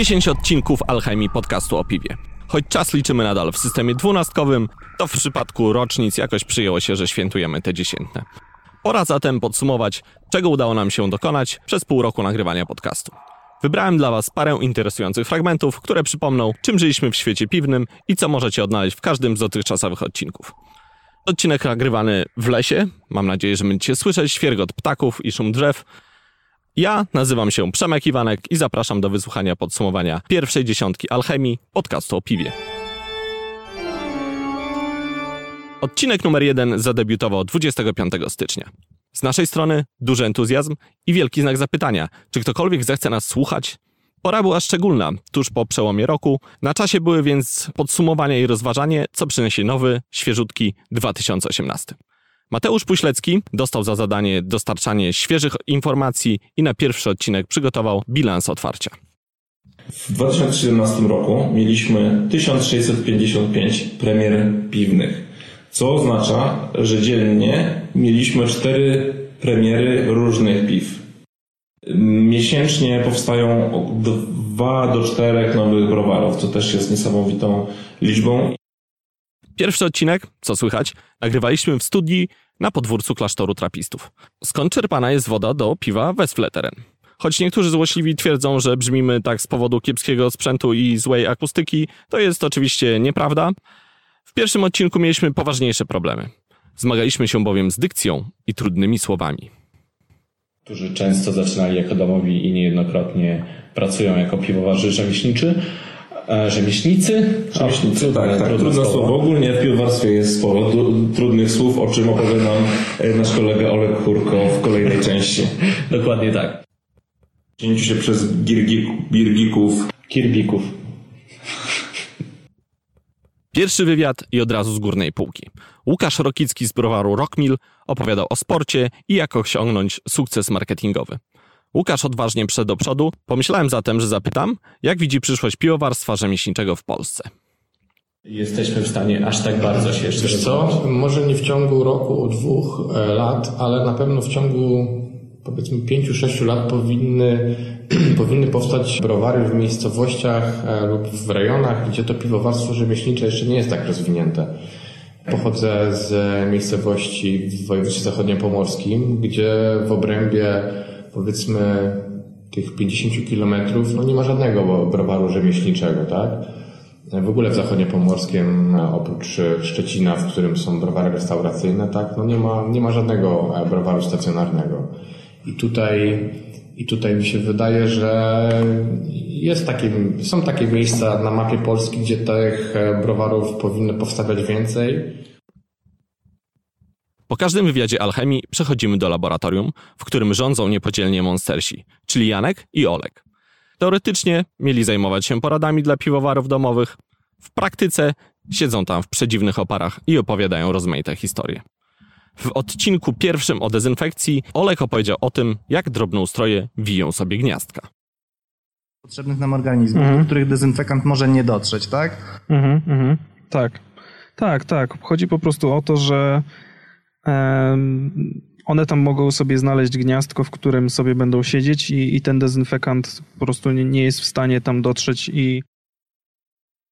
10 odcinków Alchemii podcastu o piwie. Choć czas liczymy nadal w systemie dwunastkowym, to w przypadku rocznic jakoś przyjęło się, że świętujemy te dziesiętne. Pora zatem podsumować, czego udało nam się dokonać przez pół roku nagrywania podcastu. Wybrałem dla Was parę interesujących fragmentów, które przypomną, czym żyliśmy w świecie piwnym i co możecie odnaleźć w każdym z dotychczasowych odcinków. Odcinek nagrywany w lesie. Mam nadzieję, że będziecie słyszeć świergot ptaków i szum drzew. Ja nazywam się Przemek Iwanek i zapraszam do wysłuchania podsumowania pierwszej dziesiątki Alchemii podcastu o piwie. Odcinek numer jeden zadebiutował 25 stycznia. Z naszej strony duży entuzjazm i wielki znak zapytania, czy ktokolwiek zechce nas słuchać? Pora była szczególna, tuż po przełomie roku. Na czasie były więc podsumowania i rozważanie, co przyniesie nowy, świeżutki 2018. Mateusz Puślecki dostał za zadanie dostarczanie świeżych informacji i na pierwszy odcinek przygotował bilans otwarcia. W 2017 roku mieliśmy 1655 premier piwnych, co oznacza, że dziennie mieliśmy cztery premiery różnych piw. Miesięcznie powstają 2 do 4 nowych browarów, co też jest niesamowitą liczbą. Pierwszy odcinek, co słychać, nagrywaliśmy w studii na podwórcu klasztoru trapistów. Skąd czerpana jest woda do piwa Westfleteren? Choć niektórzy złośliwi twierdzą, że brzmimy tak z powodu kiepskiego sprzętu i złej akustyki, to jest oczywiście nieprawda. W pierwszym odcinku mieliśmy poważniejsze problemy. Zmagaliśmy się bowiem z dykcją i trudnymi słowami. Którzy często zaczynali jako domowi i niejednokrotnie pracują jako piwowarzy rzemieślniczy. Rzemieślnicy? Rzemieślnicy, tak, tak. Trudne słowo. słowo. Ogólnie w piwowarstwie jest sporo trudnych słów, o czym opowie nam e, nasz kolega Olek Kurko w kolejnej części. Dokładnie tak. Cięciu się przez girgików. Kirbików. Pierwszy wywiad i od razu z górnej półki. Łukasz Rokicki z browaru Rockmill opowiadał o sporcie i jak osiągnąć sukces marketingowy. Łukasz odważnie przed do przodu. Pomyślałem zatem, że zapytam, jak widzi przyszłość piwowarstwa rzemieślniczego w Polsce. Jesteśmy w stanie aż tak bardzo się jeszcze Wiesz co, może nie w ciągu roku, dwóch e, lat, ale na pewno w ciągu powiedzmy pięciu, sześciu lat powinny, powinny powstać browary w miejscowościach e, lub w rejonach, gdzie to piwowarstwo rzemieślnicze jeszcze nie jest tak rozwinięte. Pochodzę z miejscowości w województwie zachodniopomorskim, gdzie w obrębie powiedzmy tych 50 kilometrów no nie ma żadnego browaru rzemieślniczego, tak? W ogóle w zachodniopomorskim, oprócz Szczecina, w którym są browary restauracyjne, tak, no nie ma, nie ma żadnego browaru stacjonarnego. I tutaj, i tutaj mi się wydaje, że jest takie, są takie miejsca na mapie Polski, gdzie tych browarów powinno powstawać więcej. Po każdym wywiadzie alchemii przechodzimy do laboratorium, w którym rządzą niepodzielnie monstersi, czyli Janek i Olek. Teoretycznie mieli zajmować się poradami dla piwowarów domowych. W praktyce siedzą tam w przedziwnych oparach i opowiadają rozmaite historie. W odcinku pierwszym o dezynfekcji Olek opowiedział o tym, jak drobnoustroje wiją sobie gniazdka. Potrzebnych nam organizmów, mhm. do których dezynfekant może nie dotrzeć, tak? Mhm, mhm. Tak. Tak, tak. Chodzi po prostu o to, że one tam mogą sobie znaleźć gniazdko, w którym sobie będą siedzieć i, i ten dezynfekant po prostu nie, nie jest w stanie tam dotrzeć i...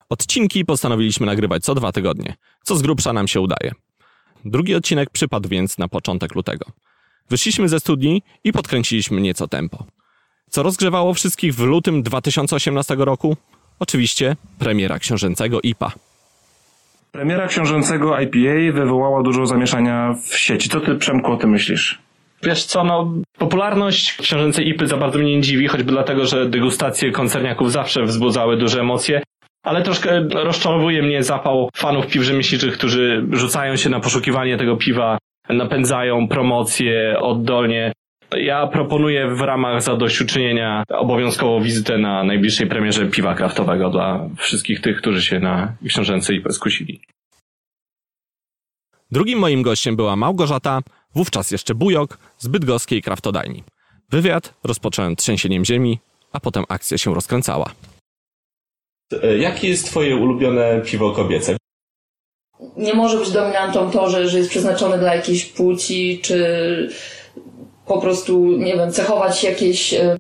Odcinki postanowiliśmy nagrywać co dwa tygodnie, co z grubsza nam się udaje. Drugi odcinek przypadł więc na początek lutego. Wyszliśmy ze studni i podkręciliśmy nieco tempo. Co rozgrzewało wszystkich w lutym 2018 roku? Oczywiście premiera książęcego IPA. Premiera książęcego IPA wywołała dużo zamieszania w sieci. Co ty, Przemku, o tym myślisz? Wiesz co, no, popularność książęcej IPy za bardzo mnie nie dziwi, choćby dlatego, że degustacje koncerniaków zawsze wzbudzały duże emocje, ale troszkę rozczarowuje mnie zapał fanów piw rzemieślniczych, którzy rzucają się na poszukiwanie tego piwa, napędzają promocje oddolnie. Ja proponuję w ramach zadośćuczynienia obowiązkową wizytę na najbliższej premierze piwa kraftowego dla wszystkich tych, którzy się na książęce IP skusili. Drugim moim gościem była Małgorzata, wówczas jeszcze Bujok, z bydgoskiej kraftodajni. Wywiad rozpocząłem trzęsieniem ziemi, a potem akcja się rozkręcała. Jakie jest twoje ulubione piwo kobiece? Nie może być dominantą to, że, że jest przeznaczone dla jakiejś płci, czy po prostu, nie wiem, cechować jakieś e,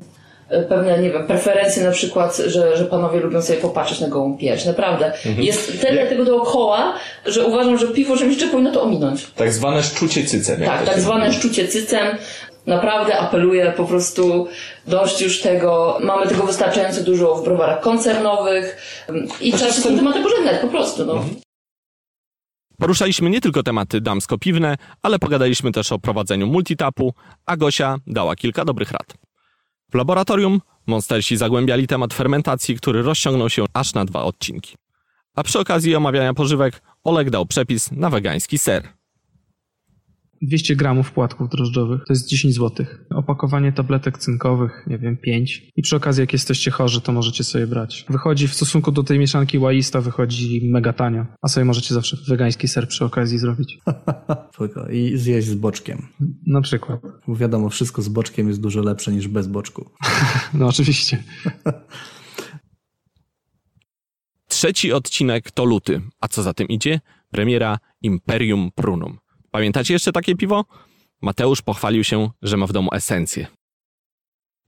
e, pewne, nie wiem, preferencje na przykład, że, że panowie lubią sobie popatrzeć na gołą pierś. Naprawdę. Jest tyle tego dookoła, że uważam, że piwo rzemieślnicze powinno to ominąć. Tak zwane szczucie cycem. Tak, tak zwane mówi. szczucie cycem. Naprawdę apeluję po prostu dość już tego. Mamy tego wystarczająco dużo w browarach koncernowych i trzeba się z tym tematem pożegnać po prostu. No. Poruszaliśmy nie tylko tematy damsko-piwne, ale pogadaliśmy też o prowadzeniu multitapu, a Gosia dała kilka dobrych rad. W laboratorium monstersi zagłębiali temat fermentacji, który rozciągnął się aż na dwa odcinki. A przy okazji omawiania pożywek Oleg dał przepis na wegański ser. 200 gramów płatków drożdżowych to jest 10 zł. Opakowanie tabletek cynkowych, nie wiem, 5. I przy okazji, jak jesteście chorzy, to możecie sobie brać. Wychodzi w stosunku do tej mieszanki łaista, wychodzi mega tanio. A sobie możecie zawsze wegański ser przy okazji zrobić. I zjeść z boczkiem. Na przykład. Bo wiadomo, wszystko z boczkiem jest dużo lepsze niż bez boczku. No oczywiście. Trzeci odcinek to luty, a co za tym idzie? Premiera Imperium Prunum. Pamiętacie jeszcze takie piwo? Mateusz pochwalił się, że ma w domu esencję.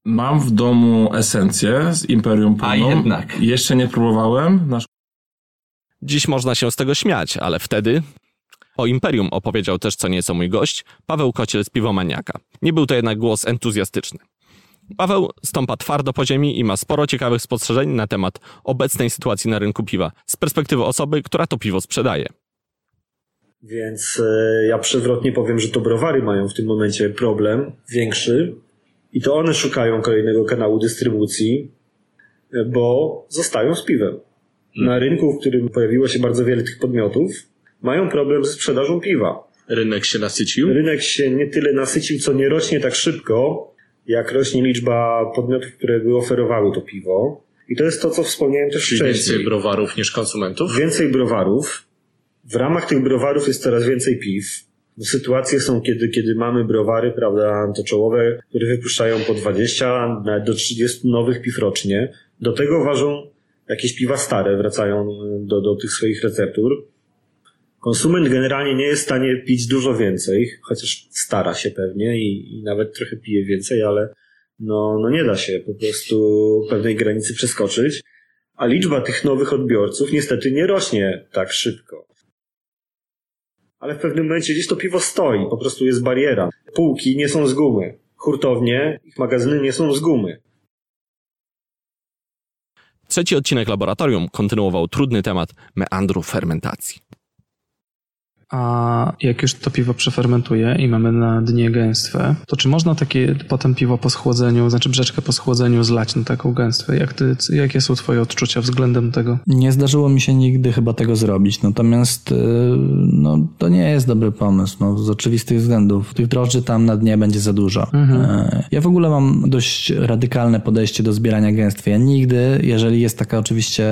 Mam w domu esencję z Imperium Pruną. A jednak. Jeszcze nie próbowałem. Nasz Dziś można się z tego śmiać, ale wtedy o Imperium opowiedział też co nieco mój gość, Paweł Kociel z Piwomaniaka. Nie był to jednak głos entuzjastyczny. Paweł stąpa twardo po ziemi i ma sporo ciekawych spostrzeżeń na temat obecnej sytuacji na rynku piwa z perspektywy osoby, która to piwo sprzedaje. Więc e, ja przewrotnie powiem, że to browary mają w tym momencie problem większy i to one szukają kolejnego kanału dystrybucji, e, bo zostają z piwem. Na rynku, w którym pojawiło się bardzo wiele tych podmiotów, mają problem ze sprzedażą piwa. Rynek się nasycił? Rynek się nie tyle nasycił, co nie rośnie tak szybko, jak rośnie liczba podmiotów, które by oferowały to piwo. I to jest to, co wspomniałem też wcześniej. browarów niż konsumentów? Więcej browarów. W ramach tych browarów jest coraz więcej piw. Sytuacje są, kiedy, kiedy mamy browary, prawda, to czołowe, które wypuszczają po 20, nawet do 30 nowych piw rocznie. Do tego ważą jakieś piwa stare, wracają do, do tych swoich receptur. Konsument generalnie nie jest w stanie pić dużo więcej, chociaż stara się pewnie i, i nawet trochę pije więcej, ale no, no nie da się po prostu pewnej granicy przeskoczyć. A liczba tych nowych odbiorców niestety nie rośnie tak szybko. Ale w pewnym momencie gdzieś to piwo stoi, po prostu jest bariera. Półki nie są z gumy. Hurtownie, ich magazyny nie są z gumy. Trzeci odcinek laboratorium kontynuował trudny temat meandru fermentacji. A jak już to piwo przefermentuje i mamy na dnie gęstwę, to czy można takie potem piwo po schłodzeniu, znaczy brzeczkę po schłodzeniu zlać na taką gęstwę? Jak ty, jakie są twoje odczucia względem tego? Nie zdarzyło mi się nigdy chyba tego zrobić, natomiast yy, no, to nie jest dobry pomysł, no, z oczywistych względów. Tych drożdży tam na dnie będzie za dużo. Yy, Ja w ogóle mam dość radykalne podejście do zbierania gęstwy. Ja nigdy, jeżeli jest taka oczywiście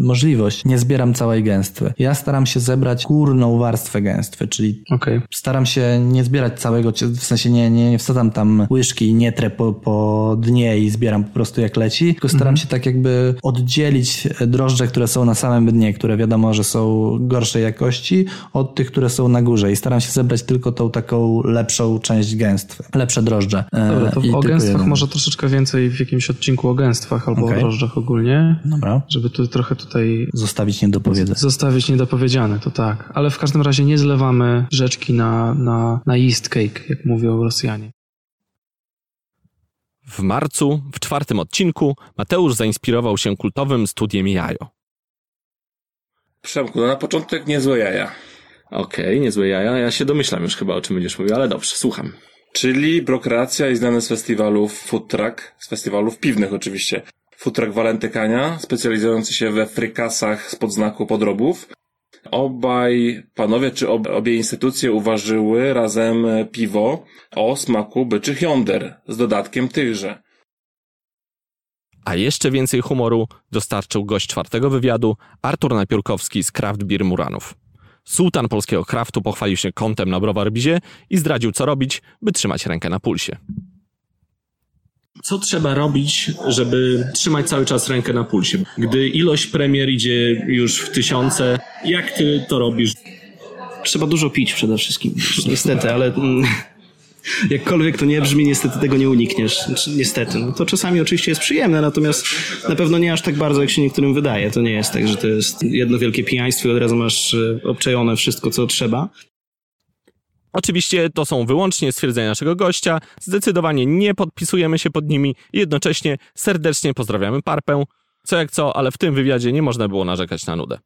możliwość, nie zbieram całej gęstwy. Ja staram się zebrać górną warstwę gęstwy, czyli Okej. staram się nie zbierać całego, w sensie nie, nie, nie wsadzam tam łyżki i nie trę po, po dnie i zbieram po prostu jak leci, tylko staram się tak jakby oddzielić drożdże, które są na samym dnie, które wiadomo, że są gorszej jakości, od tych, które są na górze i staram się zebrać tylko tą taką lepszą część gęstwy, lepsze drożdże. E, Dobra, to o gęstwach jeden. może troszeczkę więcej w jakimś odcinku o gęstwach albo Okej. o drożdżach ogólnie, Dobra. żeby tu trochę tutaj Zostawić niedopowiedzeń. zostawić niedopowiedziane, to tak. Ale w każdym razie nie zlewamy rzeczki na, na, na yeast cake, jak mówią Rosjanie. W marcu, w czwartym odcinku, Mateusz zainspirował się kultowym studiem Jajo. Przemku, no na początek niezłe jaja. Okej, niezłe jaja. Ja się domyślam już chyba, o czym będziesz mówił, ale dobrze, słucham. Czyli Brokreacja i znany z festiwalów Food Truck, z festiwalów piwnych oczywiście. Food Truck Walentykania, specjalizujący się we frykasach spod znaku podrobów. Obaj panowie, czy ob, obie instytucje uważyły razem piwo o smaku byczych jąder z dodatkiem tychże. A jeszcze więcej humoru dostarczył gość czwartego wywiadu, Artur Napiórkowski z Craft Beer Muranów. Sułtan polskiego kraftu pochwalił się kątem na browarbizie i zdradził co robić, by trzymać rękę na pulsie. Co trzeba robić, żeby trzymać cały czas rękę na pulsie? Gdy ilość premier idzie już w tysiące, jak ty to robisz? Trzeba dużo pić przede wszystkim. Niestety, ale mm, Jakkolwiek to nie brzmi, niestety tego nie unikniesz. Niestety. No to czasami oczywiście jest przyjemne, natomiast na pewno nie aż tak bardzo, jak się niektórym wydaje. To nie jest tak, że to jest jedno wielkie pijaństwo i od razu masz e, obczajone wszystko, co trzeba. Oczywiście to są wyłącznie stwierdzenia naszego gościa, zdecydowanie nie podpisujemy się pod nimi i jednocześnie serdecznie pozdrawiamy Parpę. Co jak co, ale w tym wywiadzie nie można było narzekać na nudę.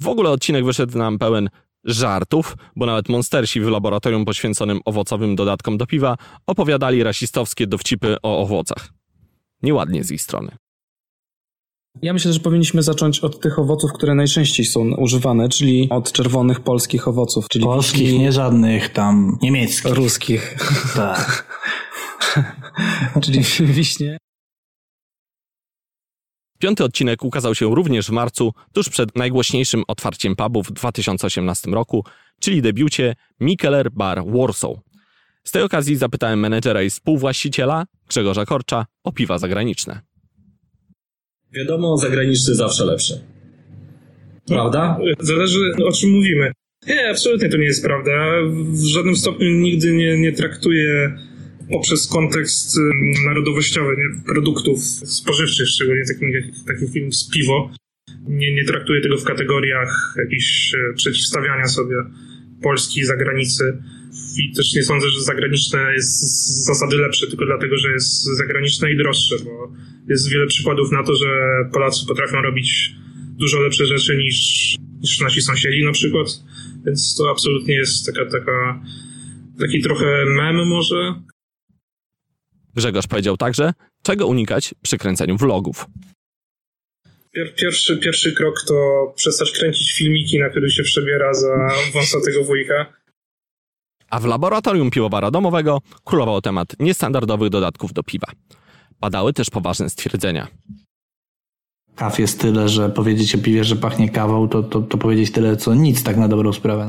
W ogóle odcinek wyszedł nam pełen żartów, bo nawet monstersi w laboratorium poświęconym owocowym dodatkom do piwa opowiadali rasistowskie dowcipy o owocach. Nieładnie z ich strony. Ja myślę, że powinniśmy zacząć od tych owoców, które najczęściej są używane, czyli od czerwonych polskich owoców. Czyli Polskich, wiśni, nie żadnych tam niemieckich. ruskich. Tak. czyli wiśnie. Piąty odcinek ukazał się również w marcu, tuż przed najgłośniejszym otwarciem pubów w 2018 roku, czyli debiucie Mikeler Bar Warsaw. Z tej okazji zapytałem menedżera i współwłaściciela, Grzegorza Korcza, o piwa zagraniczne. Wiadomo, zagraniczny zawsze lepszy. Prawda? Zależy o czym mówimy. Nie, absolutnie to nie jest prawda. W żadnym stopniu nigdy nie, nie traktuję poprzez kontekst narodowościowy nie, produktów spożywczych, szczególnie takim jak taki film z piwo. Nie, nie traktuję tego w kategoriach jakichś e, przeciwstawiania sobie Polski i zagranicy. I też nie sądzę, że zagraniczne jest z zasady lepsze, tylko dlatego, że jest zagraniczne i droższe, bo jest wiele przykładów na to, że Polacy potrafią robić dużo lepsze rzeczy niż, niż nasi sąsiedzi na przykład. Więc to absolutnie jest taka, taka, taki trochę mem może. Grzegorz powiedział także, czego unikać przy kręceniu vlogów. Pier, pierwszy, pierwszy krok to przestać kręcić filmiki, na których się przebiera za wąsatego wujka. A w laboratorium piwowara domowego królował temat niestandardowych dodatków do piwa. Padały też poważne stwierdzenia. Kaw jest tyle, że powiedzieć o piwie, że pachnie kawą, to, to, to powiedzieć tyle, co nic tak na dobrą sprawę.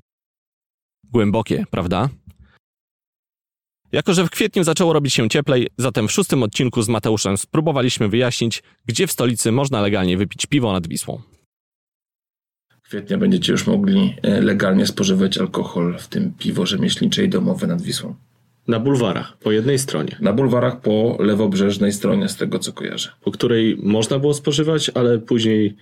Głębokie, prawda? Jako, że w kwietniu zaczęło robić się cieplej, zatem w szóstym odcinku z Mateuszem spróbowaliśmy wyjaśnić, gdzie w stolicy można legalnie wypić piwo nad Wisłą. Kwietnia będziecie już mogli e, legalnie spożywać alkohol, w tym piwo rzemieślnicze i domowe nad Wisłą. Na bulwarach, po jednej stronie, Na bulwarach po lewobrzeżnej stronie, z tego co kojarzę. po której można było spożywać, ale później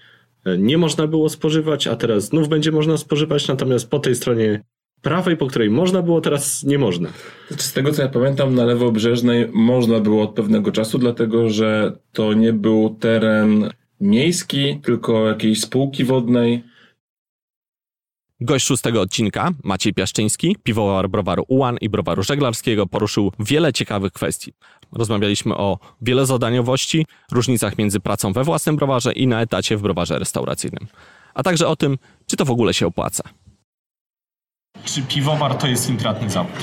e, nie można było spożywać, a teraz znów będzie można spożywać, natomiast po tej stronie prawej, po której można było, teraz nie można. Znaczy, z tego co ja pamiętam, na lewobrzeżnej można było od pewnego czasu, dlatego że to nie był teren miejski, tylko jakiejś spółki wodnej. Gość szóstego odcinka, Maciej Piaszczyński, piwowar browaru Ułan i browaru żeglarskiego, poruszył wiele ciekawych kwestii. Rozmawialiśmy o wielozadaniowości, różnicach między pracą we własnym browarze i na etacie w browarze restauracyjnym. A także o tym, czy to w ogóle się opłaca. Czy piwowar to jest intratny zawód?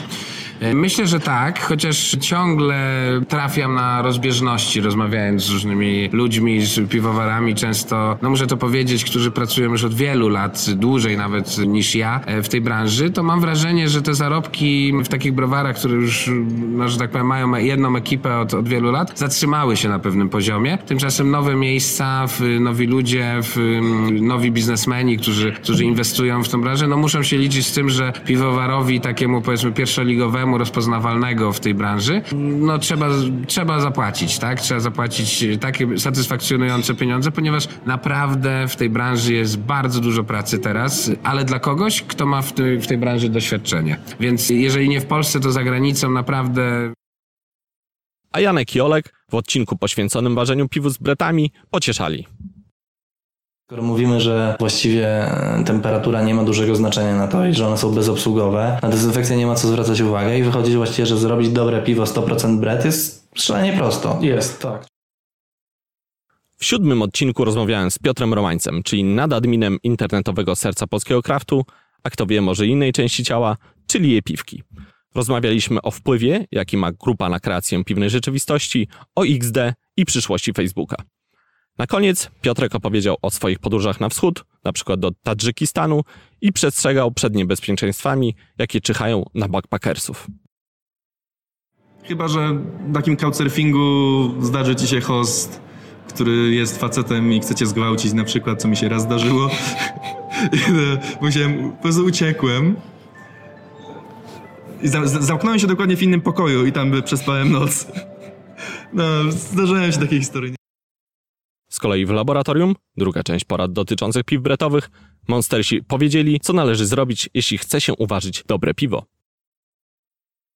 Myślę, że tak, chociaż ciągle trafiam na rozbieżności, rozmawiając z różnymi ludźmi, z piwowarami, często, no muszę to powiedzieć, którzy pracują już od wielu lat, dłużej nawet niż ja e, w tej branży, to mam wrażenie, że te zarobki w takich browarach, które już, no, że tak powiem, mają jedną ekipę od, od wielu lat, zatrzymały się na pewnym poziomie. Tymczasem nowe miejsca, nowi ludzie, nowi biznesmeni, którzy, którzy inwestują w tą branżę, no muszą się liczyć z tym, że piwowarowi takiemu powiedzmy pierwszoligowemu, rozpoznawalnego w tej branży, no trzeba, trzeba zapłacić, tak? Trzeba zapłacić takie satysfakcjonujące pieniądze, ponieważ naprawdę w tej branży jest bardzo dużo pracy teraz, ale dla kogoś, kto ma w tej, w tej branży doświadczenie. Więc jeżeli nie w Polsce, to za granicą naprawdę A Janek i Olek w odcinku poświęconym ważeniu piwu z bretami pocieszali. Skoro mówimy, że właściwie e, temperatura nie ma dużego znaczenia na to i że one są bezobsługowe, na dezynfekcję nie ma co zwracać uwagę i wychodzi właściwie, że zrobić dobre piwo 100% bret jest szalenie prosto. Jest, tak. W siódmym odcinku rozmawiałem z Piotrem Romańcem, czyli nadadminem internetowego serca polskiego kraftu, a kto wie, może innej części ciała, czyli jej piwki. Rozmawialiśmy o wpływie, jaki ma grupa na kreację piwnej rzeczywistości, o XD i przyszłości Facebooka. Na koniec Piotrek opowiedział o swoich podróżach na wschód, na przykład do Tadżykistanu i przestrzegał przed niebezpieczeństwami, jakie czyhają na backpackersów. Chyba, że w takim couchsurfingu zdarzy ci się host, który jest facetem i chce cię zgwałcić na przykład, co mi się raz zdarzyło. Musiałem, po prostu uciekłem. I za, zamknąłem się dokładnie w innym pokoju i tam by przespałem noc. No, zdarzają się takie historie. Z kolei w laboratorium, druga część porad dotyczących piw bretowych, monstersi powiedzieli, co należy zrobić, jeśli chce się uważać dobre piwo.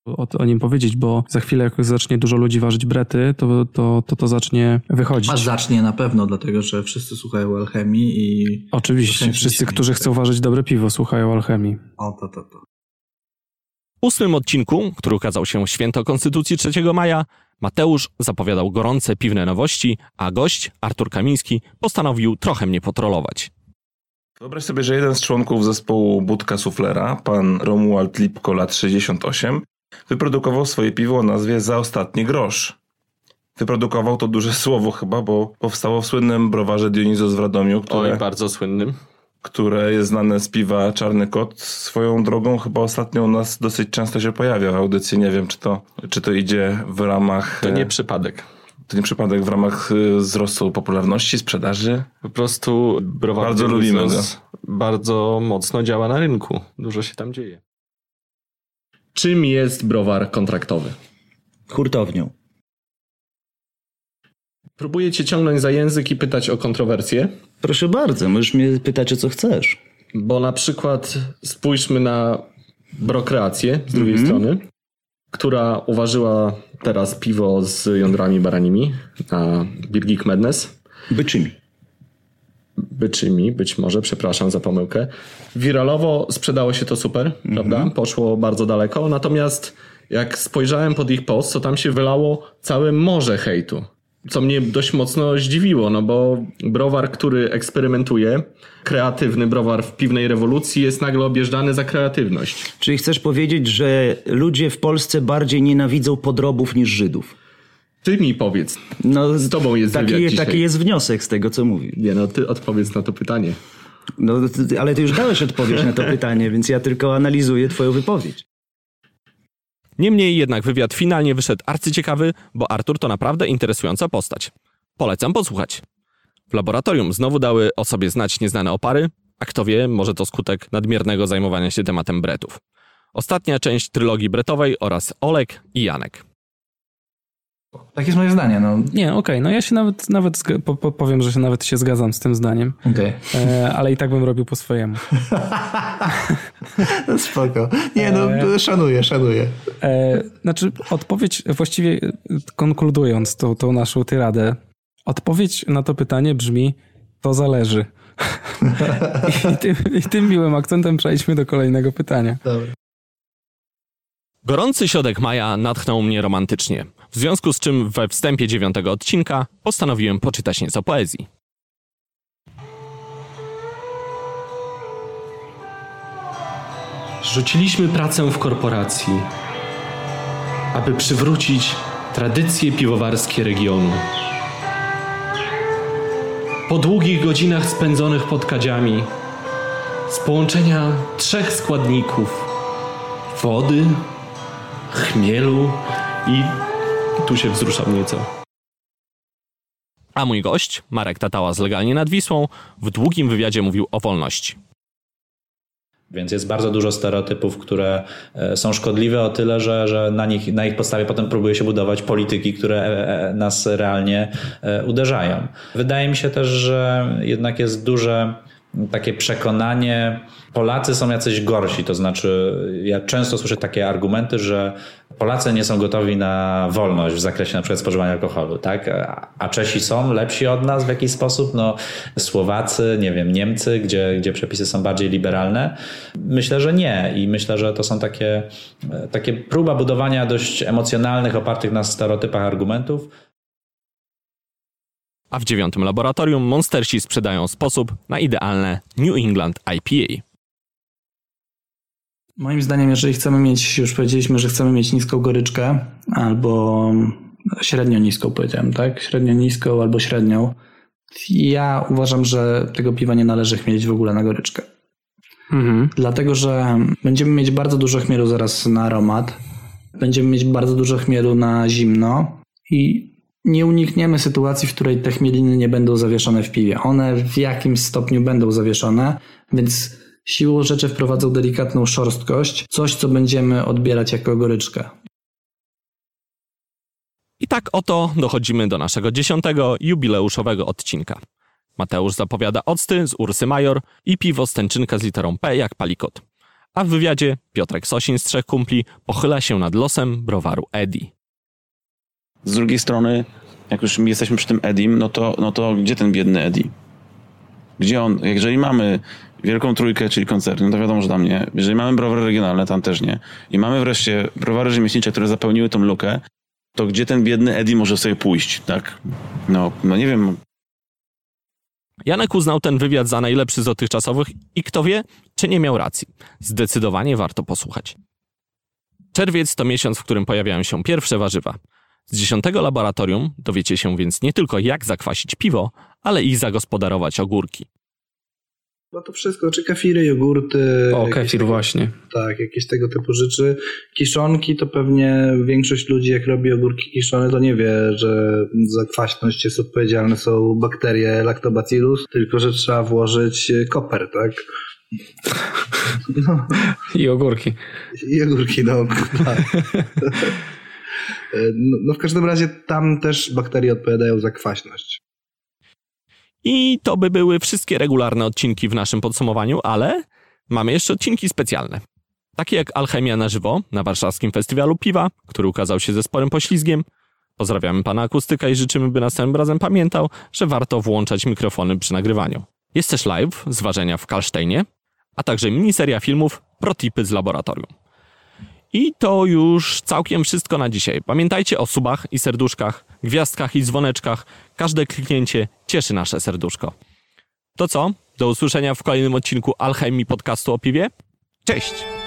O, o nim powiedzieć, bo za chwilę jak zacznie dużo ludzi ważyć brety, to to, to, to zacznie wychodzić. A zacznie na pewno, dlatego że wszyscy słuchają alchemii i... Oczywiście, wszyscy, którzy chcą ważyć dobre piwo, słuchają alchemii. O, to, to, to. W ósmym odcinku, który ukazał się święto Konstytucji 3 maja, Mateusz zapowiadał gorące piwne nowości, a gość, Artur Kamiński, postanowił trochę mnie potrolować. Wyobraź sobie, że jeden z członków zespołu Budka Suflera, pan Romuald Lipko, lat 68, wyprodukował swoje piwo o nazwie Za ostatni grosz. Wyprodukował to duże słowo chyba, bo powstało w słynnym browarze Dionizos w Radomiu, które, Oj, bardzo słynnym. Które jest znane z piwa Czarny Kot. Swoją drogą chyba ostatnio u nas dosyć często się pojawia w audycji. Nie wiem, czy to, czy to idzie w ramach... To nie e, przypadek. To nie przypadek w ramach e, wzrostu popularności, sprzedaży. Po prostu browar Bardzo lubimy go. Bardzo mocno działa na rynku. Dużo się tam dzieje. Czym jest browar kontraktowy? Hurtownią. Próbuję cię ciągnąć za język i pytać o kontrowersje. Proszę bardzo, możesz mnie pytać o co chcesz. Bo na przykład spójrzmy na Brokreację z drugiej Mhm. strony, która uważyła teraz piwo z jądrami baranimi na Beer Geek Madness. Byczymi. Byczymi, być może, przepraszam za pomyłkę. Wiralowo sprzedało się to super, Mhm. prawda? Poszło bardzo daleko, natomiast jak spojrzałem pod ich post, to tam się wylało całe morze hejtu. Co mnie dość mocno zdziwiło, no bo browar, który eksperymentuje, kreatywny browar w piwnej rewolucji jest nagle objeżdżany za kreatywność. Czyli chcesz powiedzieć, że ludzie w Polsce bardziej nienawidzą podrobów niż Żydów? Ty mi powiedz. No, z tobą jest taki, wywiad dzisiaj. taki jest wniosek z tego, co mówi. Nie, no ty odpowiedz na to pytanie. No, ale ty już dałeś odpowiedź na to pytanie, więc ja tylko analizuję twoją wypowiedź. Niemniej jednak wywiad finalnie wyszedł arcyciekawy, bo Artur to naprawdę interesująca postać. Polecam posłuchać. W laboratorium znowu dały o sobie znać nieznane opary, a kto wie, może to skutek nadmiernego zajmowania się tematem bretów. Ostatnia część trylogii bretowej oraz Olek i Janek. Tak jest moje zdanie. No. Nie, okej, no ja się nawet, nawet po, po, powiem, że się nawet się zgadzam z tym zdaniem. Okej. E, ale i tak bym robił po swojemu. No spoko. Nie no, E, szanuję, szanuję. E, znaczy, odpowiedź, właściwie konkludując tą, tą naszą tyradę, odpowiedź na to pytanie brzmi, to zależy. I, tym, I tym miłym akcentem przejdźmy do kolejnego pytania. Dobra. Gorący środek maja natchnął mnie romantycznie, w związku z czym we wstępie dziewiątego odcinka postanowiłem poczytać nieco poezji. Rzuciliśmy pracę w korporacji, aby przywrócić tradycje piwowarskie regionu. Po długich godzinach spędzonych pod kadziami, z połączenia trzech składników wody, chmielu i tu się wzruszam nieco. A mój gość, Marek Tatała z Legalnie nad Wisłą, w długim wywiadzie mówił o wolności. Więc jest bardzo dużo stereotypów, które e, są szkodliwe o tyle, że, że na, nich, na ich podstawie potem próbuje się budować polityki, które e, e, nas realnie uderzają. Wydaje mi się też, że jednak jest duże takie przekonanie, Polacy są jacyś gorsi, to znaczy ja często słyszę takie argumenty, że Polacy nie są gotowi na wolność w zakresie na przykład spożywania alkoholu, tak? A- Czesi są lepsi od nas w jakiś sposób? No, Słowacy, nie wiem, Niemcy, gdzie, gdzie przepisy są bardziej liberalne? Myślę, że nie i myślę, że to są takie, takie próba budowania dość emocjonalnych, opartych na stereotypach argumentów, A w dziewiątym laboratorium monstersi sprzedają sposób na idealne New England IPA. Moim zdaniem, jeżeli chcemy mieć, już powiedzieliśmy, że chcemy mieć niską goryczkę, albo średnio niską powiedziałem, tak? Średnio niską albo średnią. Ja uważam, że tego piwa nie należy chmielić w ogóle na goryczkę. Mhm. Dlatego, że będziemy mieć bardzo dużo chmielu zaraz na aromat, będziemy mieć bardzo dużo chmielu na zimno i nie unikniemy sytuacji, w której te chmieliny nie będą zawieszone w piwie. One w jakimś stopniu będą zawieszone, więc siłą rzeczy wprowadzał delikatną szorstkość, coś co będziemy odbierać jako goryczkę. I tak oto dochodzimy do naszego dziesiątego jubileuszowego odcinka. Mateusz zapowiada octy z Ursy Major i piwo stęczynka z literą P jak palikot. A w wywiadzie Piotrek Sosin z Trzech Kumpli pochyla się nad losem browaru Edi. Z drugiej strony, jak już jesteśmy przy tym Edim, no to, no to gdzie ten biedny Edi? Gdzie on? Jeżeli mamy wielką trójkę, czyli koncerny, no to wiadomo, że tam nie. Jeżeli mamy browary regionalne, tam też nie. I mamy wreszcie browary rzemieślnicze, które zapełniły tą lukę, to gdzie ten biedny Eddie może sobie pójść, tak? No, no nie wiem. Janek uznał ten wywiad za najlepszy z dotychczasowych i kto wie, czy nie miał racji. Zdecydowanie warto posłuchać. Czerwiec to miesiąc, w którym pojawiają się pierwsze warzywa. Z dziesiątego laboratorium dowiecie się więc nie tylko jak zakwasić piwo, ale i zagospodarować ogórki. No to wszystko, czy kefiry, jogurty. O, kefir właśnie. Tak, jakieś tego typu rzeczy. Kiszonki to pewnie większość ludzi jak robi ogórki kiszone to nie wie, że za kwaśność jest odpowiedzialne są bakterie lactobacillus, tylko że trzeba włożyć koper, tak? No. I ogórki. I ogórki, no. Tak. No w każdym razie tam też bakterie odpowiadają za kwaśność. I to by były wszystkie regularne odcinki w naszym podsumowaniu, ale mamy jeszcze odcinki specjalne. Takie jak Alchemia na żywo na warszawskim festiwalu piwa, który ukazał się ze sporym poślizgiem. Pozdrawiamy pana akustyka i życzymy, by następnym razem pamiętał, że warto włączać mikrofony przy nagrywaniu. Jest też live z ważenia w Kalsztejnie, a także miniseria filmów Protipy z laboratorium. I to już całkiem wszystko na dzisiaj. Pamiętajcie o subach i serduszkach, gwiazdkach i dzwoneczkach. Każde kliknięcie cieszy nasze serduszko. To co? Do usłyszenia w kolejnym odcinku Alchemii podcastu o piwie. Cześć!